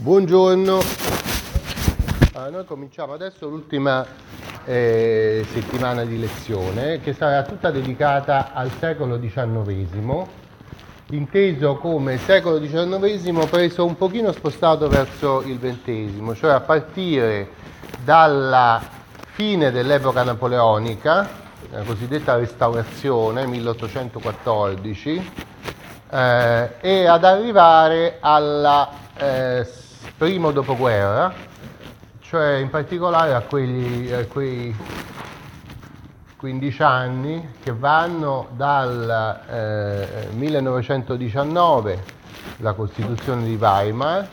Buongiorno, allora, noi cominciamo adesso l'ultima eh, settimana di lezione che sarà tutta dedicata al secolo XIX, inteso come secolo XIX preso un pochino spostato verso il XX, cioè a partire dalla fine dell'epoca napoleonica, la cosiddetta restaurazione 1814, eh, e ad arrivare al eh, primo dopoguerra, cioè in particolare a, quegli, a quei 15 anni che vanno dal eh, 1919, la Costituzione di Weimar,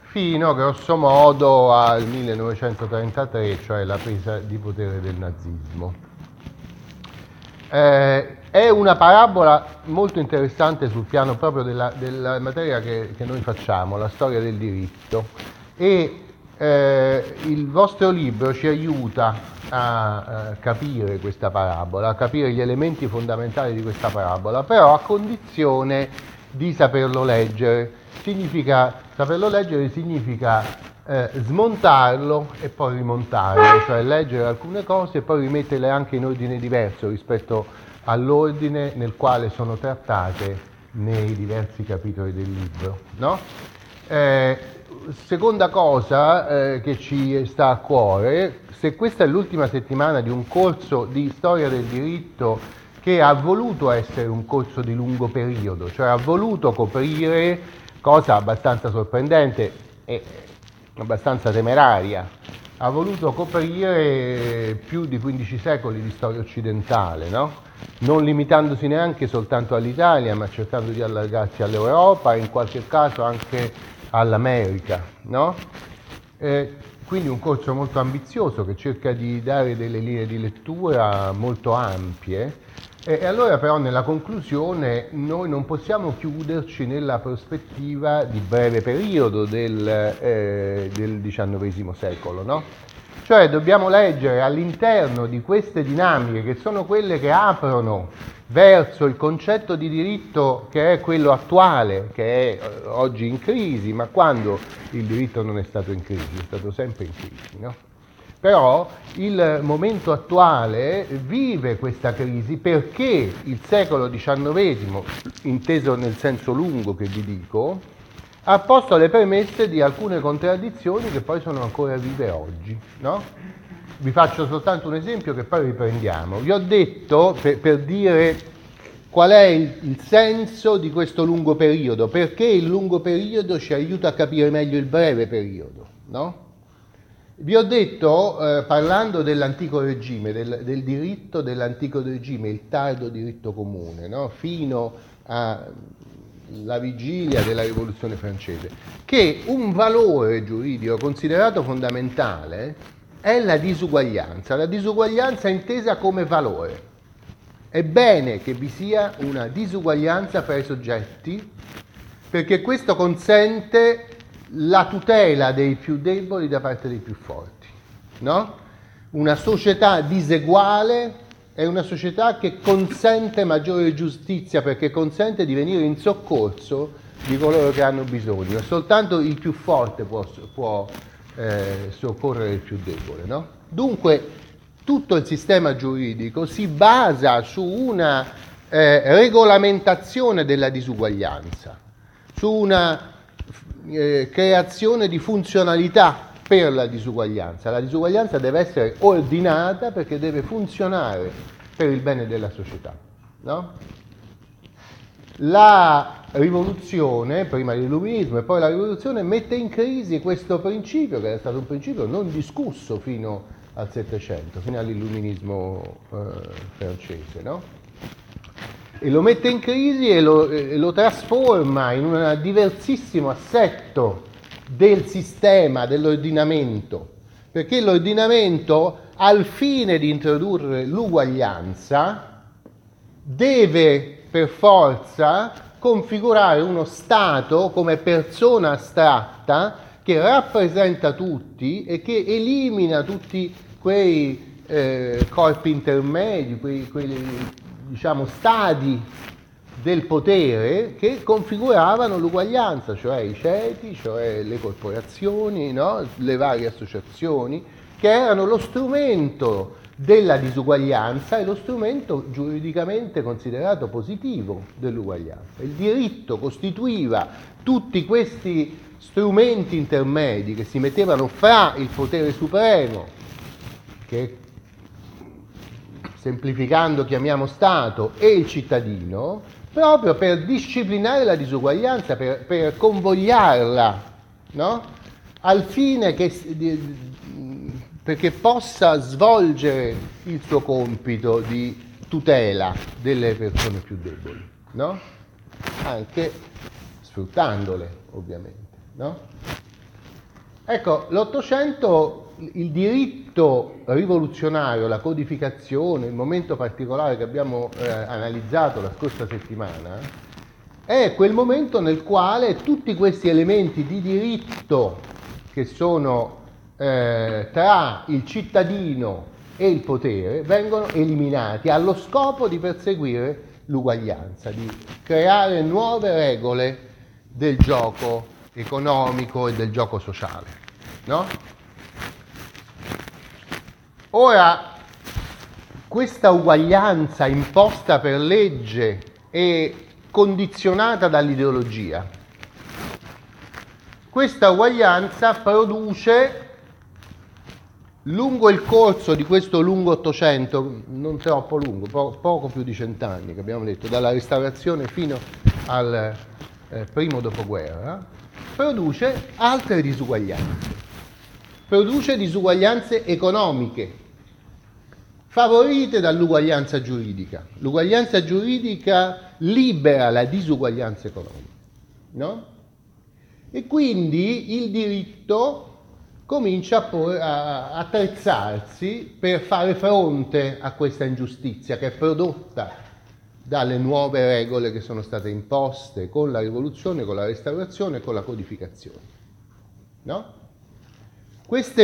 fino grosso modo al 1933, cioè la presa di potere del nazismo. Eh, è una parabola molto interessante sul piano proprio della, della materia che, che, noi facciamo, la storia del diritto. E eh, il vostro libro ci aiuta a, a capire questa parabola, a capire gli elementi fondamentali di questa parabola, però a condizione di saperlo leggere. Significa, saperlo leggere significa eh, smontarlo e poi rimontarlo, cioè leggere alcune cose e poi rimetterle anche in ordine diverso rispetto all'ordine nel quale sono trattate nei diversi capitoli del libro. No? Eh, seconda cosa eh, che ci sta a cuore, se questa è l'ultima settimana di un corso di storia del diritto che ha voluto essere un corso di lungo periodo, cioè ha voluto coprire, cosa abbastanza sorprendente e abbastanza temeraria, ha voluto coprire più di 15 secoli di storia occidentale, no? non limitandosi neanche soltanto all'Italia, ma cercando di allargarsi all'Europa e in qualche caso anche all'America. No? Eh, quindi un corso molto ambizioso che cerca di dare delle linee di lettura molto ampie. E, allora però nella conclusione noi non possiamo chiuderci nella prospettiva di breve periodo del, eh, del XIX secolo, no? Cioè dobbiamo leggere all'interno di queste dinamiche che sono quelle che aprono verso il concetto di diritto che è quello attuale, che è eh, oggi in crisi, ma quando il diritto non è stato in crisi, è stato sempre in crisi. No? Però il momento attuale vive questa crisi perché il secolo XIX, inteso nel senso lungo che vi dico, ha posto le premesse di alcune contraddizioni che poi sono ancora vive oggi. No? Vi faccio soltanto un esempio che poi riprendiamo. Vi ho detto, per, per dire qual è il, il, senso di questo lungo periodo, perché il lungo periodo ci aiuta a capire meglio il breve periodo. No? Vi ho detto, eh, parlando dell'antico regime, del, del, diritto dell'antico regime, il tardo diritto comune, no? fino a la vigilia della rivoluzione francese, che un valore giuridico considerato fondamentale è la disuguaglianza, la disuguaglianza intesa come valore. È bene che vi sia una disuguaglianza fra i soggetti perché questo consente la tutela dei più deboli da parte dei più forti. No? Una società diseguale è una società che consente maggiore giustizia perché consente di venire in soccorso di coloro che hanno bisogno. Soltanto il più forte può, può eh, soccorrere il più debole. No? Dunque tutto il sistema giuridico si basa su una eh, regolamentazione della disuguaglianza, su una eh, creazione di funzionalità per la disuguaglianza. La disuguaglianza deve essere ordinata perché deve funzionare per il bene della società. No? La rivoluzione, prima l'illuminismo e poi la rivoluzione, mette in crisi questo principio, che era stato un principio non discusso fino al Settecento, fino all'illuminismo eh, francese. No? E lo mette in crisi e lo, e lo trasforma in un diversissimo assetto del sistema, dell'ordinamento, perché l'ordinamento al fine di introdurre l'uguaglianza deve per forza configurare uno Stato come persona astratta che rappresenta tutti e che elimina tutti quei eh, corpi intermedi, quei, quei diciamo, stadi del potere che configuravano l'uguaglianza, cioè i ceti, cioè le corporazioni, no? le varie associazioni, che erano lo strumento della disuguaglianza e lo strumento giuridicamente considerato positivo dell'uguaglianza. Il diritto costituiva tutti questi strumenti intermedi che si mettevano fra il potere supremo, che semplificando chiamiamo Stato, e il cittadino, proprio per disciplinare la disuguaglianza, per, per convogliarla, no? al fine che, perché possa svolgere il suo compito di tutela delle persone più deboli, no? anche sfruttandole ovviamente. No? Ecco, l'Ottocento, il diritto rivoluzionario, la codificazione, il momento particolare che abbiamo eh, analizzato la scorsa settimana, è quel momento nel quale tutti questi elementi di diritto che sono eh, tra il cittadino e il potere vengono eliminati allo scopo di perseguire l'uguaglianza, di creare nuove regole del gioco economico e del gioco sociale. No? Ora, questa uguaglianza imposta per legge è condizionata dall'ideologia. Questa uguaglianza produce lungo il corso di questo lungo Ottocento, non troppo lungo, po- poco più di cent'anni che abbiamo detto, dalla restaurazione fino al eh, primo dopoguerra, produce altre disuguaglianze, produce disuguaglianze economiche, favorite dall'uguaglianza giuridica. L'uguaglianza giuridica libera la disuguaglianza economica, no? E quindi il diritto comincia a, attrezzarsi per fare fronte a questa ingiustizia che è prodotta dalle nuove regole che sono state imposte con la rivoluzione, con la restaurazione e con la codificazione. No?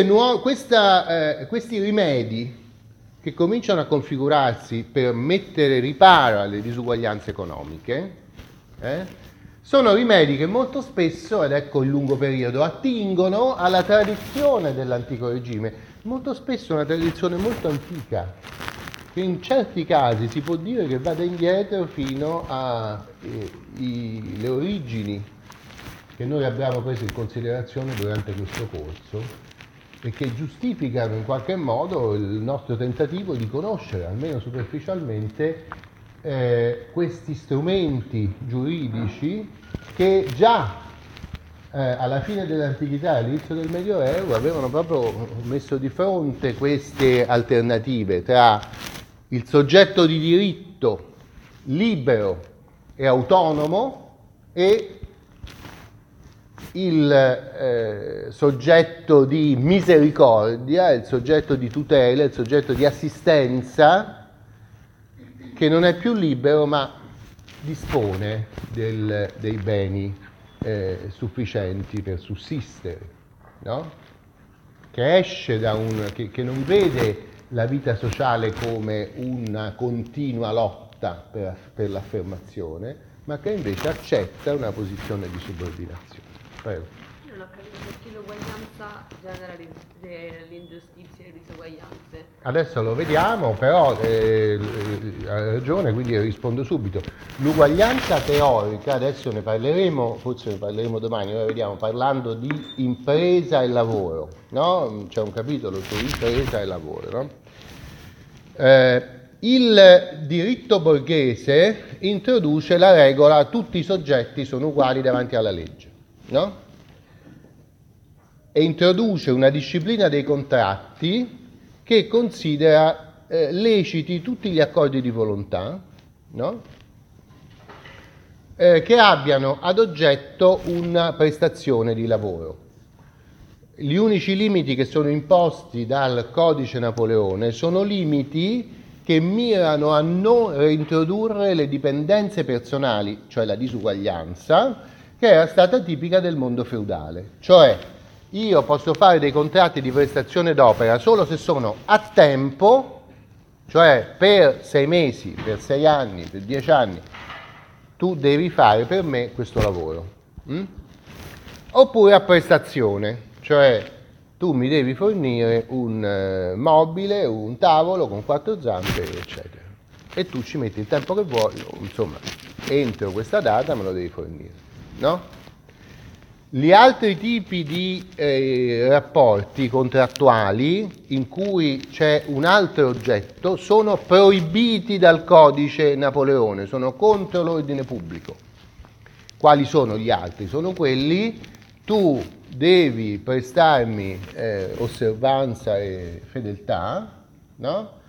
Nuove, questa, eh, questi rimedi che cominciano a configurarsi per mettere riparo alle disuguaglianze economiche, eh, sono rimedi che molto spesso, ed ecco il lungo periodo, attingono alla tradizione dell'antico regime, molto spesso una tradizione molto antica, che in certi casi si può dire che vada indietro fino alle eh, origini che noi abbiamo preso in considerazione durante questo corso e che giustificano in qualche modo il nostro tentativo di conoscere, almeno superficialmente, eh, questi strumenti giuridici che già eh, alla fine dell'antichità all'inizio del Medioevo avevano proprio messo di fronte queste alternative tra il soggetto di diritto libero e autonomo e il eh, soggetto di misericordia, il soggetto di tutela, il soggetto di assistenza che non è più libero ma dispone del, dei beni eh, sufficienti per sussistere, no? che esce da un, che, che non vede la vita sociale come una continua lotta per, per l'affermazione, ma che invece accetta una posizione di subordinazione. Prego. Io non ho capito perché l'uguaglianza genera l'ingiustizia e le disuguaglianze. Adesso lo vediamo, però eh, ha ragione, quindi rispondo subito. L'uguaglianza teorica, adesso ne parleremo, forse ne parleremo domani, ora vediamo, parlando di impresa e lavoro, no? C'è un capitolo su impresa e lavoro, no? Eh, il diritto borghese introduce la regola tutti i soggetti sono uguali davanti alla legge, no? E introduce una disciplina dei contratti che considera eh, leciti tutti gli accordi di volontà, no? eh, che abbiano ad oggetto una prestazione di lavoro. Gli unici limiti che sono imposti dal codice Napoleone sono limiti che mirano a non reintrodurre le dipendenze personali, cioè la disuguaglianza, che era stata tipica del mondo feudale. Cioè io posso fare dei contratti di prestazione d'opera solo se sono a tempo, cioè per sei mesi, per sei anni, per dieci anni, tu devi fare per me questo lavoro. Mm? Oppure a prestazione, cioè tu mi devi fornire un eh, mobile, un tavolo con quattro zampe, eccetera. E tu ci metti il tempo che vuoi, insomma, entro questa data me lo devi fornire, no? Gli altri tipi di eh, rapporti contrattuali in cui c'è un altro oggetto sono proibiti dal codice Napoleone, sono contro l'ordine pubblico. Quali sono gli altri? Sono quelli tu devi prestarmi eh, osservanza e fedeltà, no?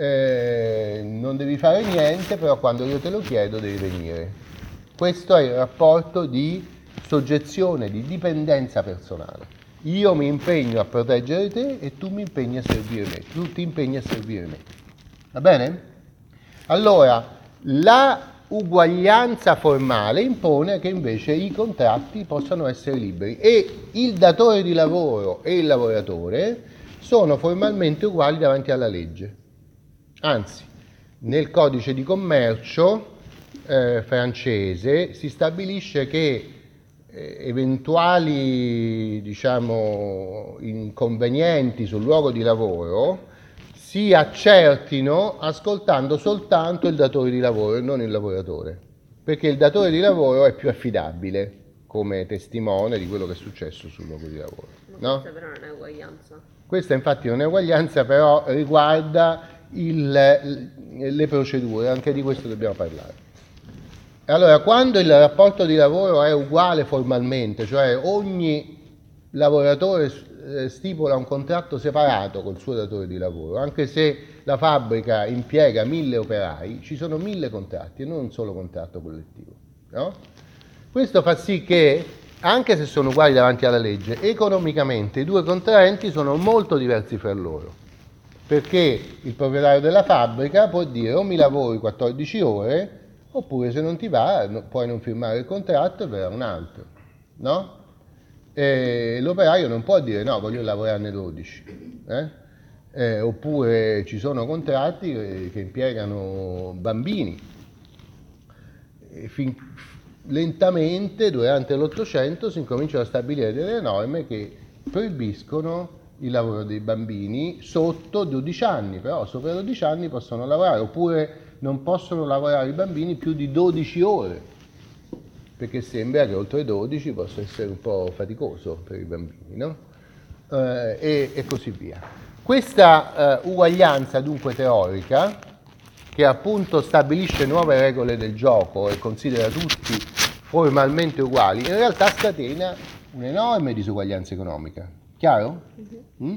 eh, non devi fare niente, però quando io te lo chiedo devi venire. Questo è il rapporto di soggezione di dipendenza personale. Io mi impegno a proteggere te e tu mi impegni a servire me, tu ti impegni a servire me. Va bene? Allora, la uguaglianza formale impone che invece i contratti possano essere liberi e il datore di lavoro e il lavoratore sono formalmente uguali davanti alla legge. Anzi, nel codice di commercio eh, francese si stabilisce che eh, eventuali diciamo, inconvenienti sul luogo di lavoro si accertino ascoltando soltanto il datore di lavoro e non il lavoratore, perché il datore di lavoro è più affidabile come testimone di quello che è successo sul luogo di lavoro. Ma no? questa però non è uguaglianza. Questa infatti non è uguaglianza, però riguarda il, le procedure, anche di questo dobbiamo parlare. Allora, quando il rapporto di lavoro è uguale formalmente, cioè ogni lavoratore eh, stipula un contratto separato col suo datore di lavoro, anche se la fabbrica impiega mille operai, ci sono mille contratti e non un solo contratto collettivo. No? Questo fa sì che, anche se sono uguali davanti alla legge, economicamente i due contraenti sono molto diversi fra loro, perché il proprietario della fabbrica può dire o mi lavori 14 ore, oppure se non ti va puoi non firmare il contratto e verrà un altro, no? E l'operaio non può dire no, voglio lavorarne 12, eh? Eh, oppure ci sono contratti che impiegano bambini. Fin, lentamente durante l'Ottocento si incominciano a stabilire delle norme che proibiscono il lavoro dei bambini sotto 12 anni, però sopra 12 anni possono lavorare, oppure non possono lavorare i bambini più di 12 ore, perché sembra che oltre 12 possa essere un po' faticoso per i bambini, no? Eh, e, e, così via. Questa eh, uguaglianza dunque teorica, che appunto stabilisce nuove regole del gioco e considera tutti formalmente uguali, in realtà scatena un'enorme disuguaglianza economica. Chiaro? Mm?